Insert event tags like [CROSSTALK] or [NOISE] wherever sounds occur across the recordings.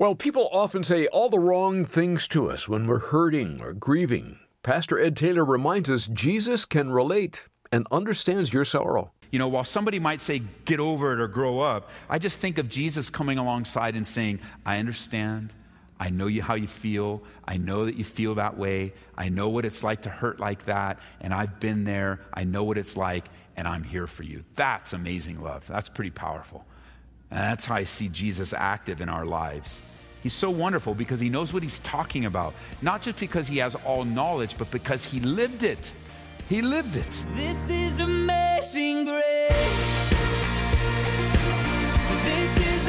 Well, people often say all the wrong things to us when we're hurting or grieving. Pastor Ed Taylor reminds us Jesus can relate and understands your sorrow. You know, while somebody might say, get over it or grow up, I just think of Jesus coming alongside and saying, I understand. I know you, how you feel. I know that you feel that way. I know what it's like to hurt like that. And I've been there. I know what it's like. And I'm here for you. That's amazing love. That's pretty powerful. And that's how I see Jesus active in our lives. He's so wonderful because he knows what he's talking about, not just because he has all knowledge, but because he lived it. He lived it. This is amazing grace. This is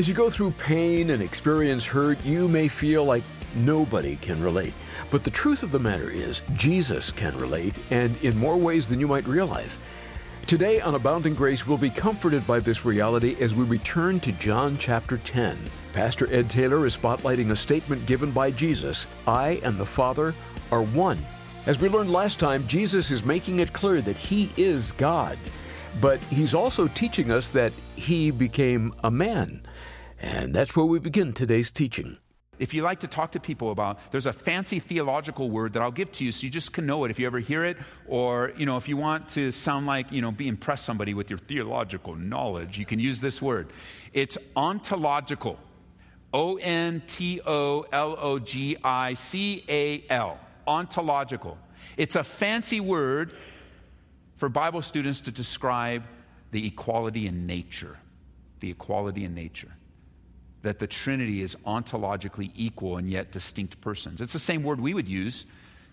As you go through pain and experience hurt, you may feel like nobody can relate. But the truth of the matter is, Jesus can relate, and in more ways than you might realize. Today on Abounding Grace, we'll be comforted by this reality as we return to John chapter 10. Pastor Ed Taylor is spotlighting a statement given by Jesus I and the Father are one. As we learned last time, Jesus is making it clear that He is God. But He's also teaching us that He became a man. And that's where we begin today's teaching. If you like to talk to people about, there's a fancy theological word that I'll give to you so you just can know it if you ever hear it, or you know, if you want to sound like, you know, be impress somebody with your theological knowledge, you can use this word. It's ontological. O N T O L O G I C A L. Ontological. It's a fancy word for Bible students to describe the equality in nature. The equality in nature that the Trinity is ontologically equal and yet distinct persons. It's the same word we would use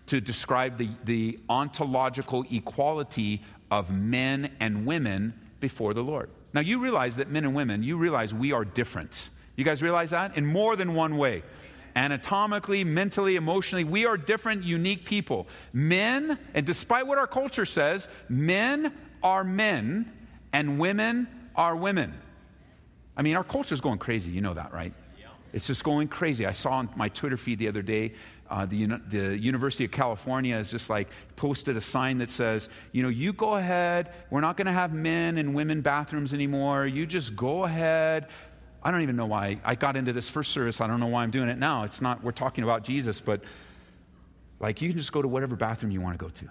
to describe the, the ontological equality of men and women before the Lord. Now, you realize that men and women, you realize we are different. You guys realize that? In more than one way. Anatomically, mentally, emotionally, we are different, unique people. Men, and despite what our culture says, men are men and women are women. I mean, our culture is going crazy. You know that, right? It's just going crazy. I saw on my Twitter feed the other day, uh, the, the University of California has just like posted a sign that says, you know, you go ahead. We're not going to have men and women bathrooms anymore. You just go ahead. I don't even know why I got into this first service. I don't know why I'm doing it now. It's not, we're talking about Jesus, but like you can just go to whatever bathroom you want to go to.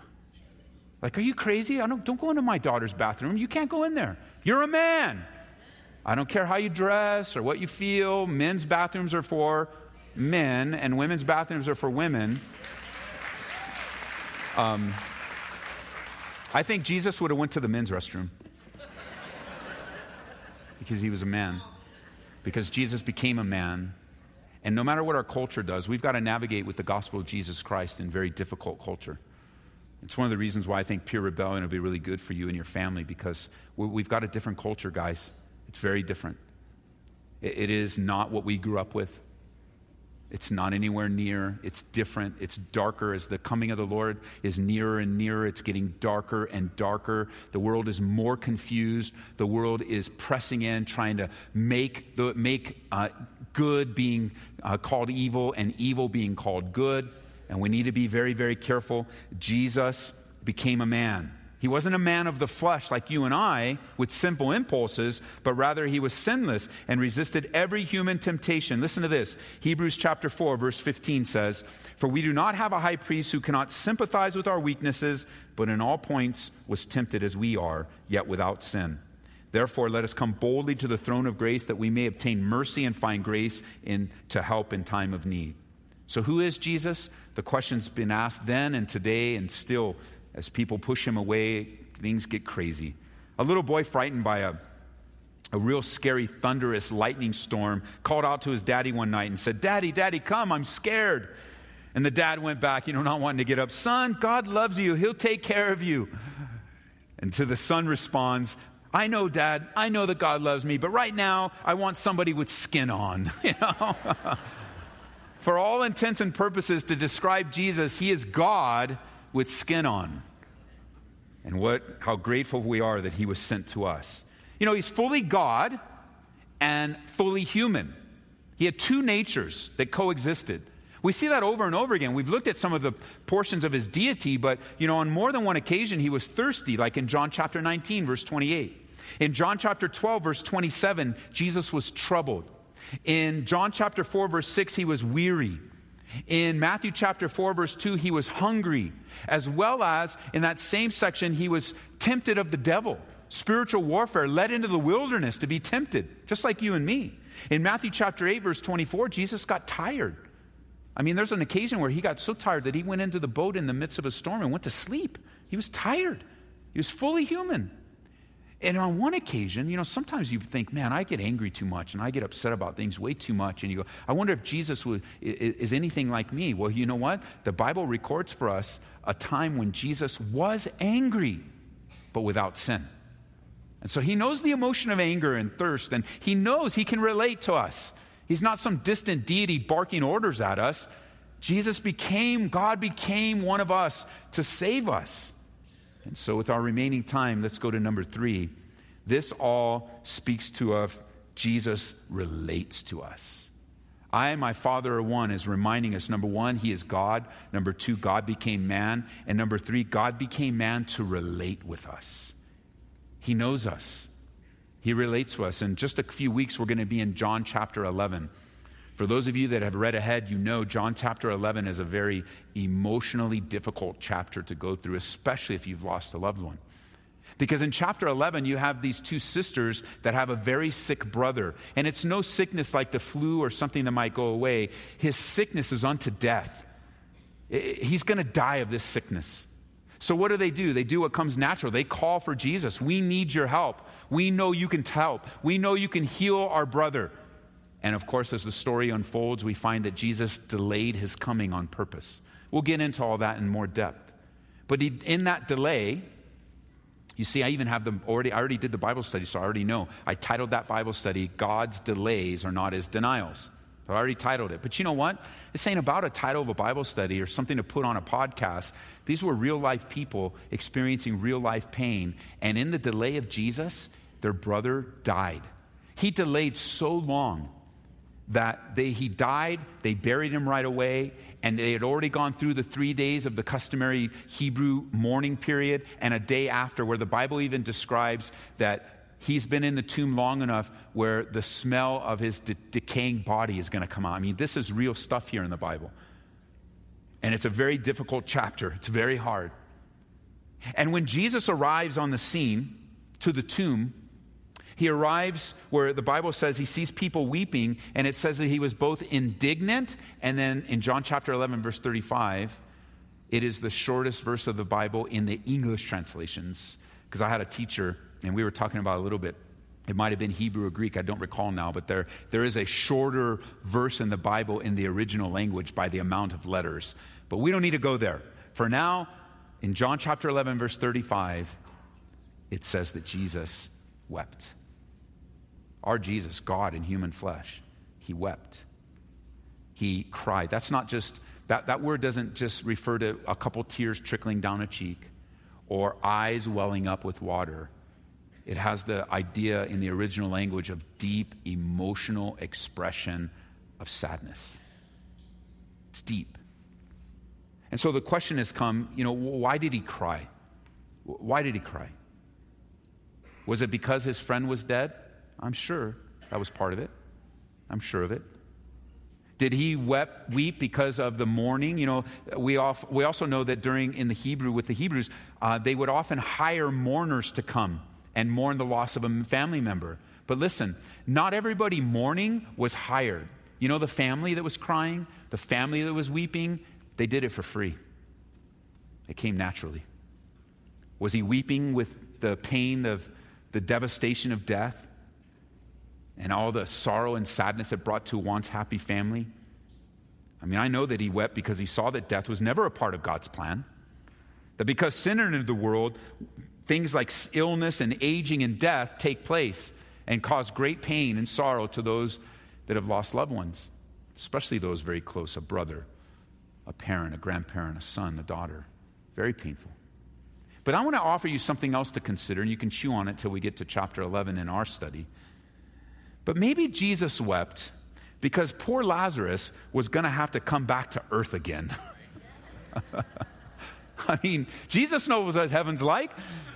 Like, are you crazy? I don't, don't go into my daughter's bathroom. You can't go in there. You're a man. I don't care how you dress or what you feel. Men's bathrooms are for men, and women's bathrooms are for women. Um, I think Jesus would have went to the men's restroom because he was a man. Because Jesus became a man. And no matter what our culture does, we've got to navigate with the gospel of Jesus Christ in very difficult culture. It's one of the reasons why I think pure rebellion will be really good for you and your family because we've got a different culture, guys. It's very different. It is not what we grew up with. It's not anywhere near. It's different. It's darker as the coming of the Lord is nearer and nearer. It's getting darker and darker. The world is more confused. The world is pressing in, trying to make, the, make uh, good being uh, called evil and evil being called good. And we need to be very, very careful. Jesus became a man. He wasn't a man of the flesh like you and I with sinful impulses, but rather he was sinless and resisted every human temptation. Listen to this. Hebrews chapter 4 verse 15 says, "For we do not have a high priest who cannot sympathize with our weaknesses, but in all points was tempted as we are, yet without sin." Therefore, let us come boldly to the throne of grace that we may obtain mercy and find grace in, to help in time of need. So, who is Jesus? The question's been asked then and today and still as people push him away, things get crazy. A little boy frightened by a, a real scary, thunderous lightning storm called out to his daddy one night and said, Daddy, Daddy, come, I'm scared. And the dad went back, you know, not wanting to get up. Son, God loves you, He'll take care of you. And to the son responds, I know, Dad, I know that God loves me, but right now I want somebody with skin on, [LAUGHS] you know? [LAUGHS] For all intents and purposes, to describe Jesus, he is God with skin on. And what, how grateful we are that he was sent to us. You know, he's fully God and fully human. He had two natures that coexisted. We see that over and over again. We've looked at some of the portions of his deity, but you know, on more than one occasion he was thirsty, like in John chapter 19, verse 28. In John chapter 12, verse 27, Jesus was troubled. In John chapter 4, verse 6, he was weary. In Matthew chapter 4, verse 2, he was hungry, as well as in that same section, he was tempted of the devil. Spiritual warfare led into the wilderness to be tempted, just like you and me. In Matthew chapter 8, verse 24, Jesus got tired. I mean, there's an occasion where he got so tired that he went into the boat in the midst of a storm and went to sleep. He was tired, he was fully human. And on one occasion, you know, sometimes you think, man, I get angry too much and I get upset about things way too much. And you go, I wonder if Jesus was, is anything like me. Well, you know what? The Bible records for us a time when Jesus was angry, but without sin. And so he knows the emotion of anger and thirst, and he knows he can relate to us. He's not some distant deity barking orders at us. Jesus became, God became one of us to save us. And so, with our remaining time, let's go to number three. This all speaks to us. Jesus relates to us. I and my Father are one is reminding us number one, He is God. Number two, God became man. And number three, God became man to relate with us. He knows us, He relates to us. In just a few weeks, we're going to be in John chapter 11. For those of you that have read ahead, you know John chapter 11 is a very emotionally difficult chapter to go through, especially if you've lost a loved one. Because in chapter 11, you have these two sisters that have a very sick brother. And it's no sickness like the flu or something that might go away. His sickness is unto death. He's going to die of this sickness. So, what do they do? They do what comes natural. They call for Jesus. We need your help. We know you can help. We know you can heal our brother. And of course, as the story unfolds, we find that Jesus delayed his coming on purpose. We'll get into all that in more depth. But he, in that delay, you see, I even have them already, I already did the Bible study, so I already know. I titled that Bible study, God's Delays Are Not His Denials. I already titled it. But you know what? This ain't about a title of a Bible study or something to put on a podcast. These were real life people experiencing real life pain. And in the delay of Jesus, their brother died. He delayed so long that they, he died, they buried him right away, and they had already gone through the three days of the customary Hebrew mourning period, and a day after, where the Bible even describes that he's been in the tomb long enough where the smell of his de- decaying body is going to come out. I mean, this is real stuff here in the Bible. And it's a very difficult chapter, it's very hard. And when Jesus arrives on the scene to the tomb, he arrives where the Bible says he sees people weeping, and it says that he was both indignant, and then in John chapter 11, verse 35, it is the shortest verse of the Bible in the English translations. Because I had a teacher, and we were talking about a little bit. It might have been Hebrew or Greek, I don't recall now, but there, there is a shorter verse in the Bible in the original language by the amount of letters. But we don't need to go there. For now, in John chapter 11, verse 35, it says that Jesus wept. Our Jesus, God in human flesh, he wept. He cried. That's not just, that, that word doesn't just refer to a couple tears trickling down a cheek or eyes welling up with water. It has the idea in the original language of deep emotional expression of sadness. It's deep. And so the question has come, you know, why did he cry? Why did he cry? Was it because his friend was dead? I'm sure that was part of it. I'm sure of it. Did he wept, weep because of the mourning? You know, we, off, we also know that during, in the Hebrew, with the Hebrews, uh, they would often hire mourners to come and mourn the loss of a family member. But listen, not everybody mourning was hired. You know, the family that was crying, the family that was weeping, they did it for free. It came naturally. Was he weeping with the pain of the devastation of death? And all the sorrow and sadness it brought to once happy family. I mean, I know that he wept because he saw that death was never a part of God's plan. That because sin entered the world, things like illness and aging and death take place and cause great pain and sorrow to those that have lost loved ones, especially those very close a brother, a parent, a grandparent, a son, a daughter. Very painful. But I want to offer you something else to consider, and you can chew on it till we get to chapter 11 in our study. But maybe Jesus wept because poor Lazarus was going to have to come back to earth again. [LAUGHS] I mean, Jesus knows what heaven's like.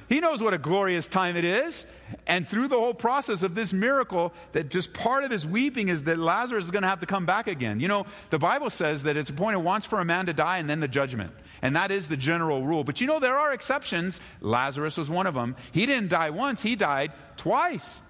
He knows what a glorious time it is. And through the whole process of this miracle, that just part of his weeping is that Lazarus is going to have to come back again. You know, the Bible says that it's appointed once for a man to die and then the judgment. And that is the general rule. But you know, there are exceptions. Lazarus was one of them. He didn't die once, he died twice.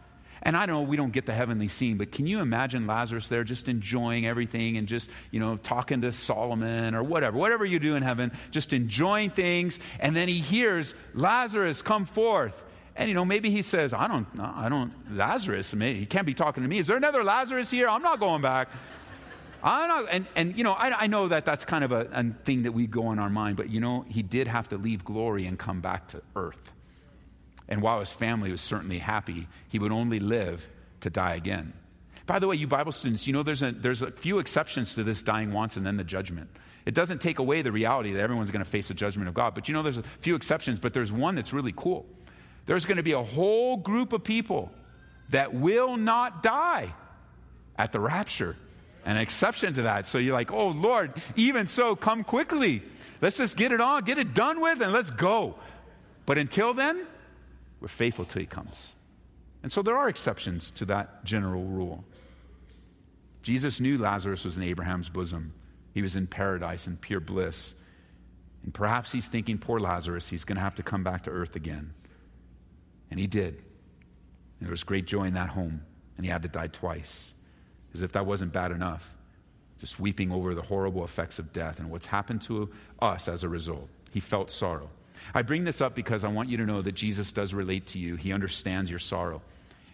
And I know we don't get the heavenly scene, but can you imagine Lazarus there just enjoying everything and just, you know, talking to Solomon or whatever, whatever you do in heaven, just enjoying things. And then he hears, Lazarus, come forth. And, you know, maybe he says, I don't, I don't, Lazarus, he can't be talking to me. Is there another Lazarus here? I'm not going back. I'm not, and, and, you know, I, I know that that's kind of a, a thing that we go in our mind, but, you know, he did have to leave glory and come back to earth. And while his family was certainly happy, he would only live to die again. By the way, you Bible students, you know there's a, there's a few exceptions to this dying once and then the judgment. It doesn't take away the reality that everyone's going to face the judgment of God. But you know there's a few exceptions, but there's one that's really cool. There's going to be a whole group of people that will not die at the rapture. An exception to that. So you're like, oh Lord, even so, come quickly. Let's just get it on, get it done with, and let's go. But until then, we're faithful till he comes. And so there are exceptions to that general rule. Jesus knew Lazarus was in Abraham's bosom. He was in paradise in pure bliss. And perhaps he's thinking, poor Lazarus, he's going to have to come back to earth again. And he did. And there was great joy in that home. And he had to die twice. As if that wasn't bad enough. Just weeping over the horrible effects of death and what's happened to us as a result. He felt sorrow. I bring this up because I want you to know that Jesus does relate to you. He understands your sorrow,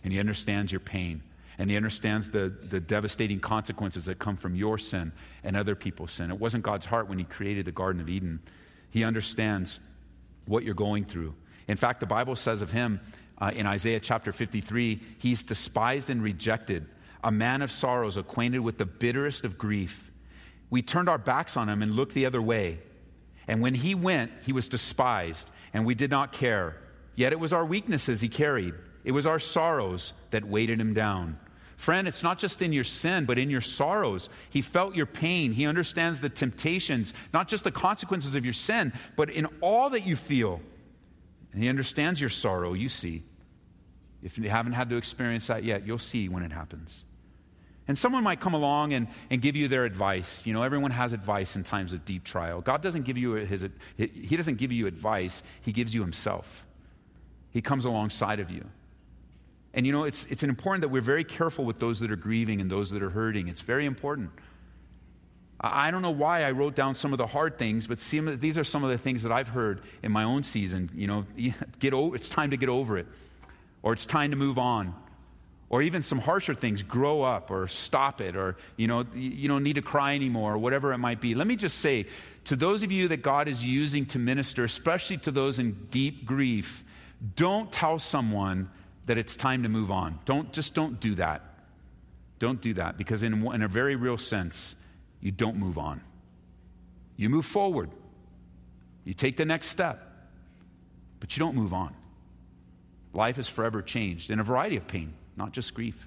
and He understands your pain, and He understands the, the devastating consequences that come from your sin and other people's sin. It wasn't God's heart when He created the Garden of Eden. He understands what you're going through. In fact, the Bible says of Him uh, in Isaiah chapter 53 He's despised and rejected, a man of sorrows, acquainted with the bitterest of grief. We turned our backs on Him and looked the other way. And when he went, he was despised, and we did not care. Yet it was our weaknesses he carried, it was our sorrows that weighted him down. Friend, it's not just in your sin, but in your sorrows. He felt your pain. He understands the temptations, not just the consequences of your sin, but in all that you feel. And he understands your sorrow, you see. If you haven't had to experience that yet, you'll see when it happens. And someone might come along and, and give you their advice. You know, everyone has advice in times of deep trial. God doesn't give you his, he doesn't give you advice, he gives you himself. He comes alongside of you. And you know, it's, it's important that we're very careful with those that are grieving and those that are hurting. It's very important. I don't know why I wrote down some of the hard things, but see, these are some of the things that I've heard in my own season. You know, [LAUGHS] get over, it's time to get over it, or it's time to move on or even some harsher things grow up or stop it or you know you don't need to cry anymore or whatever it might be. Let me just say to those of you that god is using to minister especially to those in deep grief don't tell someone that it's time to move on. Don't just don't do that. Don't do that because in, in a very real sense you don't move on. You move forward. You take the next step but you don't move on. Life is forever changed in a variety of pain not just grief.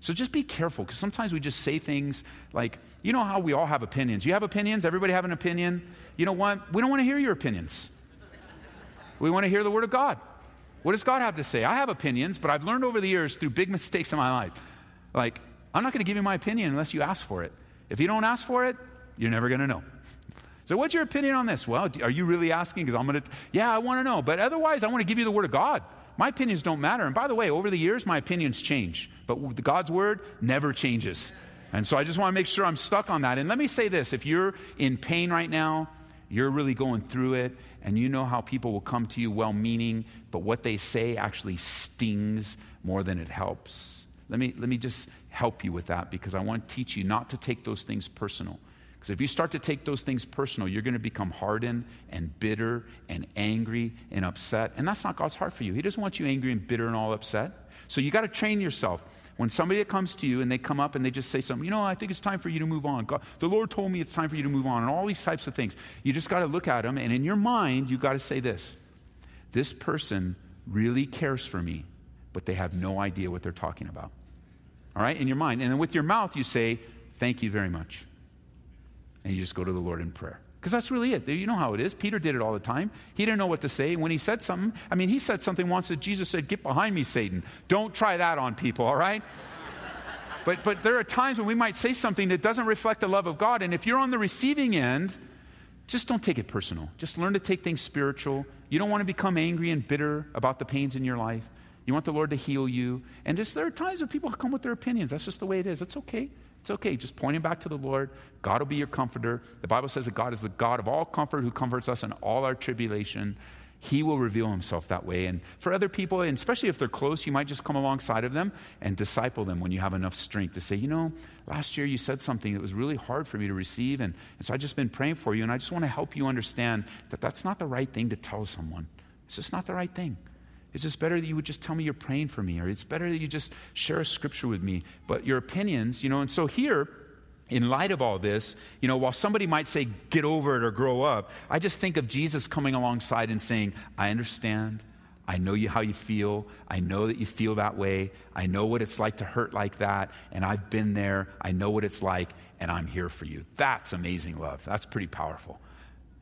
So just be careful because sometimes we just say things like, you know how we all have opinions. You have opinions? Everybody have an opinion? You know what? We don't want to hear your opinions. We want to hear the Word of God. What does God have to say? I have opinions, but I've learned over the years through big mistakes in my life, like, I'm not going to give you my opinion unless you ask for it. If you don't ask for it, you're never going to know. So, what's your opinion on this? Well, are you really asking? Because I'm going to, yeah, I want to know. But otherwise, I want to give you the Word of God. My opinions don't matter. And by the way, over the years, my opinions change. But God's word never changes. And so I just want to make sure I'm stuck on that. And let me say this if you're in pain right now, you're really going through it, and you know how people will come to you well meaning, but what they say actually stings more than it helps. Let me, let me just help you with that because I want to teach you not to take those things personal. Because if you start to take those things personal, you're going to become hardened and bitter and angry and upset. And that's not God's heart for you. He doesn't want you angry and bitter and all upset. So you got to train yourself. When somebody comes to you and they come up and they just say something, you know, I think it's time for you to move on. God, the Lord told me it's time for you to move on, and all these types of things. You just got to look at them, and in your mind, you got to say this this person really cares for me, but they have no idea what they're talking about. All right, in your mind. And then with your mouth, you say, Thank you very much. And you just go to the Lord in prayer. Because that's really it. You know how it is. Peter did it all the time. He didn't know what to say. When he said something, I mean, he said something once that Jesus said, Get behind me, Satan. Don't try that on people, all right? [LAUGHS] but, but there are times when we might say something that doesn't reflect the love of God. And if you're on the receiving end, just don't take it personal. Just learn to take things spiritual. You don't want to become angry and bitter about the pains in your life. You want the Lord to heal you. And just there are times when people come with their opinions. That's just the way it is. It's okay. It's okay. Just pointing back to the Lord. God will be your comforter. The Bible says that God is the God of all comfort who comforts us in all our tribulation. He will reveal himself that way. And for other people, and especially if they're close, you might just come alongside of them and disciple them when you have enough strength to say, you know, last year you said something that was really hard for me to receive. And, and so I've just been praying for you. And I just want to help you understand that that's not the right thing to tell someone. It's just not the right thing. It's just better that you would just tell me you're praying for me, or it's better that you just share a scripture with me. But your opinions, you know, and so here, in light of all this, you know, while somebody might say, get over it or grow up, I just think of Jesus coming alongside and saying, I understand. I know you, how you feel. I know that you feel that way. I know what it's like to hurt like that. And I've been there. I know what it's like. And I'm here for you. That's amazing love. That's pretty powerful.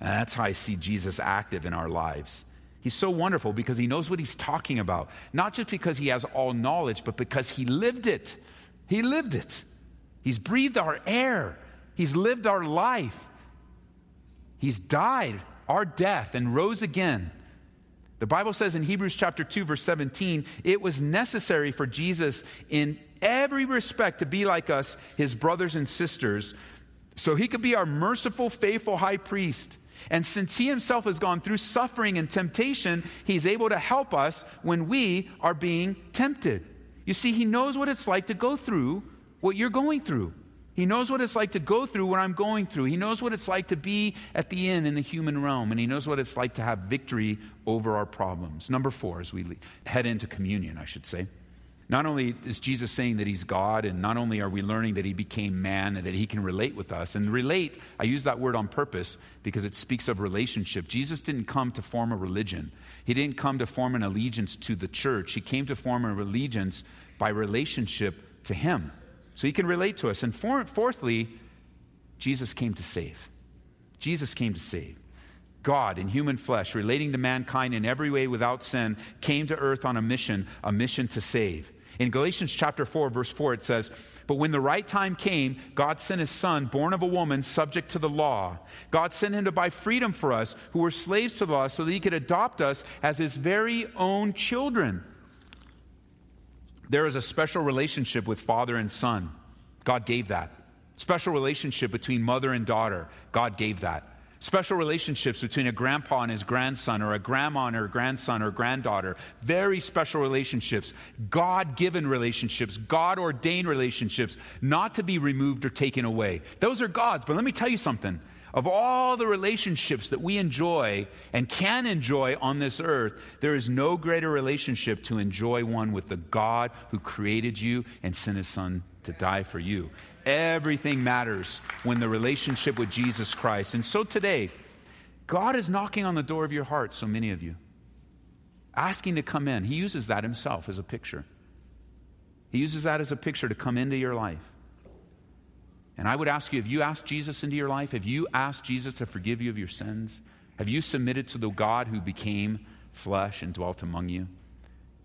And that's how I see Jesus active in our lives. He's so wonderful because he knows what he's talking about. Not just because he has all knowledge, but because he lived it. He lived it. He's breathed our air. He's lived our life. He's died our death and rose again. The Bible says in Hebrews chapter 2 verse 17, it was necessary for Jesus in every respect to be like us, his brothers and sisters, so he could be our merciful, faithful high priest and since he himself has gone through suffering and temptation, he's able to help us when we are being tempted. You see, he knows what it's like to go through what you're going through. He knows what it's like to go through what I'm going through. He knows what it's like to be at the end in the human realm, and he knows what it's like to have victory over our problems. Number four, as we head into communion, I should say. Not only is Jesus saying that he's God, and not only are we learning that he became man and that he can relate with us. And relate, I use that word on purpose because it speaks of relationship. Jesus didn't come to form a religion, he didn't come to form an allegiance to the church. He came to form an allegiance by relationship to him. So he can relate to us. And fourthly, Jesus came to save. Jesus came to save. God in human flesh, relating to mankind in every way without sin, came to earth on a mission, a mission to save. In Galatians chapter 4, verse 4, it says, But when the right time came, God sent his son, born of a woman, subject to the law. God sent him to buy freedom for us, who were slaves to the law, so that he could adopt us as his very own children. There is a special relationship with father and son. God gave that. Special relationship between mother and daughter. God gave that. Special relationships between a grandpa and his grandson, or a grandma and her grandson or granddaughter. Very special relationships. God given relationships, God ordained relationships, not to be removed or taken away. Those are God's. But let me tell you something. Of all the relationships that we enjoy and can enjoy on this earth, there is no greater relationship to enjoy one with the God who created you and sent his son to die for you. Everything matters when the relationship with Jesus Christ. And so today, God is knocking on the door of your heart, so many of you, asking to come in. He uses that himself as a picture. He uses that as a picture to come into your life. And I would ask you, have you asked Jesus into your life? Have you asked Jesus to forgive you of your sins? Have you submitted to the God who became flesh and dwelt among you?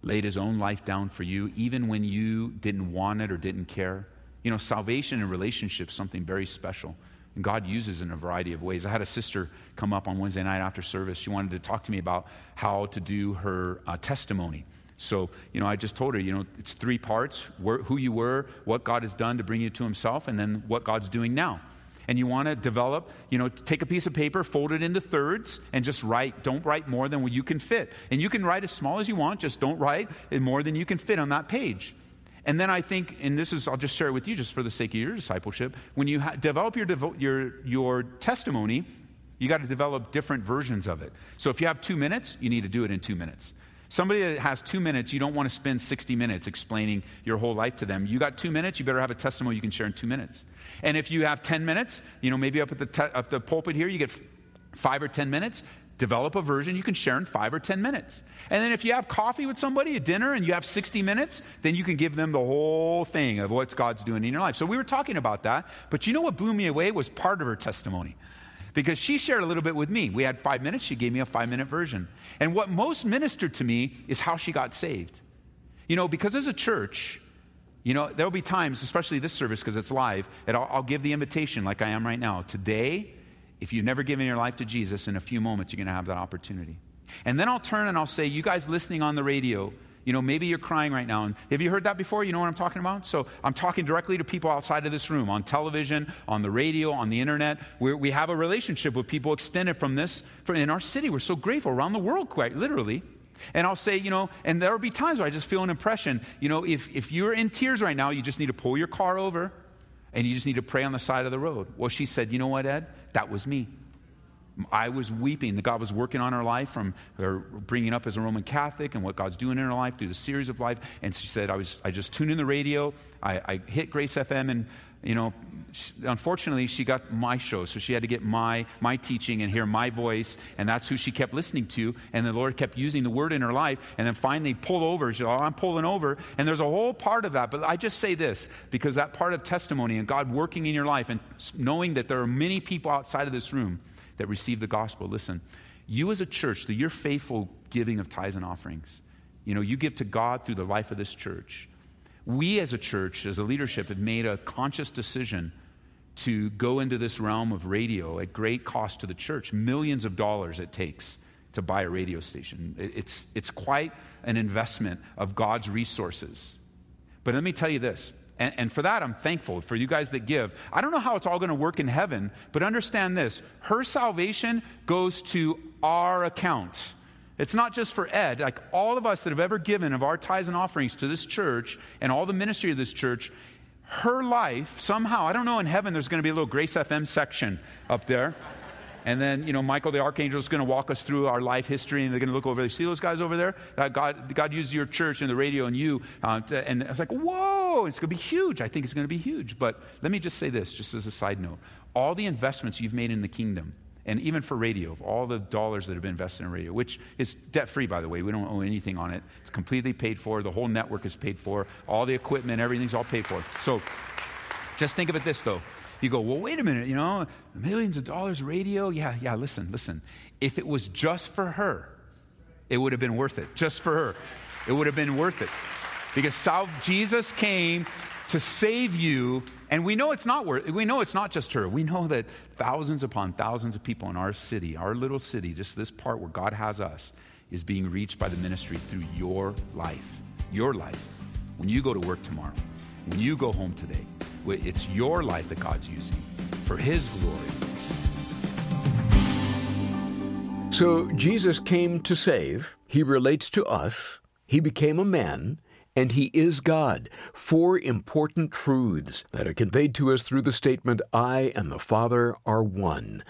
Laid his own life down for you, even when you didn't want it or didn't care? You know, salvation and relationships something very special. And God uses in a variety of ways. I had a sister come up on Wednesday night after service. She wanted to talk to me about how to do her uh, testimony. So, you know, I just told her, you know, it's three parts where, who you were, what God has done to bring you to Himself, and then what God's doing now. And you want to develop, you know, take a piece of paper, fold it into thirds, and just write. Don't write more than what you can fit. And you can write as small as you want, just don't write more than you can fit on that page. And then I think, and this is, I'll just share it with you just for the sake of your discipleship. When you ha- develop your, devo- your, your testimony, you got to develop different versions of it. So if you have two minutes, you need to do it in two minutes. Somebody that has two minutes, you don't want to spend 60 minutes explaining your whole life to them. You got two minutes, you better have a testimony you can share in two minutes. And if you have 10 minutes, you know, maybe up at the, te- up the pulpit here, you get five or 10 minutes, develop a version you can share in five or 10 minutes. And then if you have coffee with somebody at dinner and you have 60 minutes, then you can give them the whole thing of what God's doing in your life. So we were talking about that. But you know what blew me away was part of her testimony because she shared a little bit with me. We had five minutes, she gave me a five minute version. And what most ministered to me is how she got saved. You know, because as a church, you know, there will be times, especially this service because it's live, that I'll, I'll, give the invitation like I am right now. Today, if you've never given your life to Jesus, in a few moments you're going to have that opportunity. And then I'll turn and I'll say, you guys listening on the radio, you know, maybe you're crying right now. And have you heard that before? You know what I'm talking about? So I'm talking directly to people outside of this room, on television, on the radio, on the internet. We're, we have a relationship with people extended from this from in our city. We're so grateful around the world, quite literally. And I'll say, you know, and there will be times where I just feel an impression. You know, if, if you're in tears right now, you just need to pull your car over and you just need to pray on the side of the road. Well, she said, you know what, Ed? That was me. I was weeping that God was working on her life from her bringing up as a Roman Catholic and what God's doing in her life through the series of life. And she said, I, was, I just tuned in the radio. I, I hit Grace FM and, you know, she, unfortunately she got my show. So she had to get my, my teaching and hear my voice. And that's who she kept listening to. And the Lord kept using the word in her life. And then finally pull over. She said, oh, I'm pulling over. And there's a whole part of that. But I just say this because that part of testimony and God working in your life and knowing that there are many people outside of this room that receive the gospel. Listen, you as a church, through your faithful giving of tithes and offerings, you know, you give to God through the life of this church. We as a church, as a leadership, have made a conscious decision to go into this realm of radio at great cost to the church. Millions of dollars it takes to buy a radio station. It's, it's quite an investment of God's resources. But let me tell you this and, and, for that, I'm thankful for you guys that give. I don't know how it's all going to work in heaven, but understand this her salvation goes to our account. It's not just for Ed. Like all of us that have ever given of our tithes and offerings to this church and all the ministry of this church, her life somehow, I don't know, in heaven there's going to be a little Grace FM section up there. And then, you know, Michael the Archangel is going to walk us through our life history, and they're going to look over there. See those guys over there? God, God used your church and the radio and you. Uh, to, and it's like, whoa, it's going to be huge. I think it's going to be huge. But let me just say this, just as a side note all the investments you've made in the kingdom, and even for radio, all the dollars that have been invested in radio, which is debt free, by the way. We don't owe anything on it. It's completely paid for. The whole network is paid for. All the equipment, everything's all paid for. So just think of it this, though. You go, well, wait a minute, you know, millions of dollars radio? Yeah, yeah, listen, listen. If it was just for her, it would have been worth it. Just for her. It would have been worth it. Because Jesus came to save you, and we know it's not worth we know it's not just her. We know that thousands upon thousands of people in our city, our little city, just this part where God has us, is being reached by the ministry through your life. Your life. When you go to work tomorrow, when you go home today, it's your life that God's using for His glory. So Jesus came to save, He relates to us, He became a man, and He is God. Four important truths that are conveyed to us through the statement, I and the Father are one.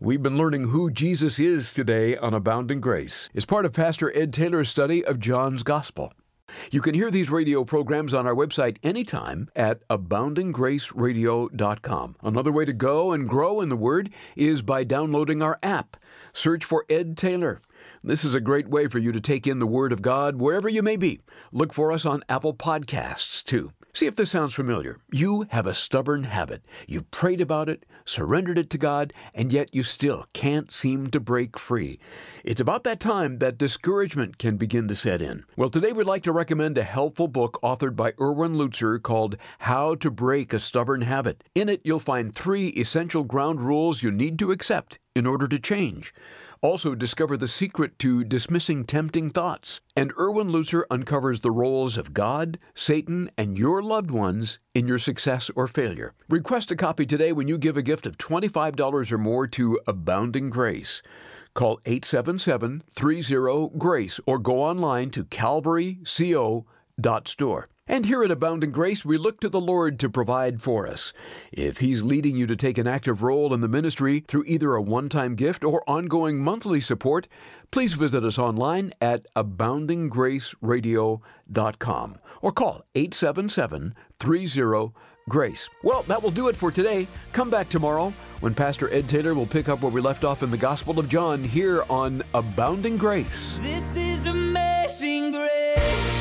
We've been learning who Jesus is today on Abounding Grace. It's part of Pastor Ed Taylor's study of John's Gospel. You can hear these radio programs on our website anytime at aboundinggraceradio.com. Another way to go and grow in the Word is by downloading our app. Search for Ed Taylor. This is a great way for you to take in the Word of God wherever you may be. Look for us on Apple Podcasts, too. See if this sounds familiar. You have a stubborn habit. You've prayed about it, surrendered it to God, and yet you still can't seem to break free. It's about that time that discouragement can begin to set in. Well, today we'd like to recommend a helpful book authored by Erwin Lutzer called How to Break a Stubborn Habit. In it, you'll find three essential ground rules you need to accept in order to change. Also, discover the secret to dismissing tempting thoughts. And Erwin Lutzer uncovers the roles of God, Satan, and your loved ones in your success or failure. Request a copy today when you give a gift of $25 or more to Abounding Grace. Call 877 30 GRACE or go online to calvaryco.store. And here at Abounding Grace, we look to the Lord to provide for us. If He's leading you to take an active role in the ministry through either a one time gift or ongoing monthly support, please visit us online at aboundinggraceradio.com or call 877 30 Grace. Well, that will do it for today. Come back tomorrow when Pastor Ed Taylor will pick up where we left off in the Gospel of John here on Abounding Grace. This is amazing grace.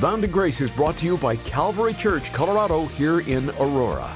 Abounding Grace is brought to you by Calvary Church, Colorado, here in Aurora.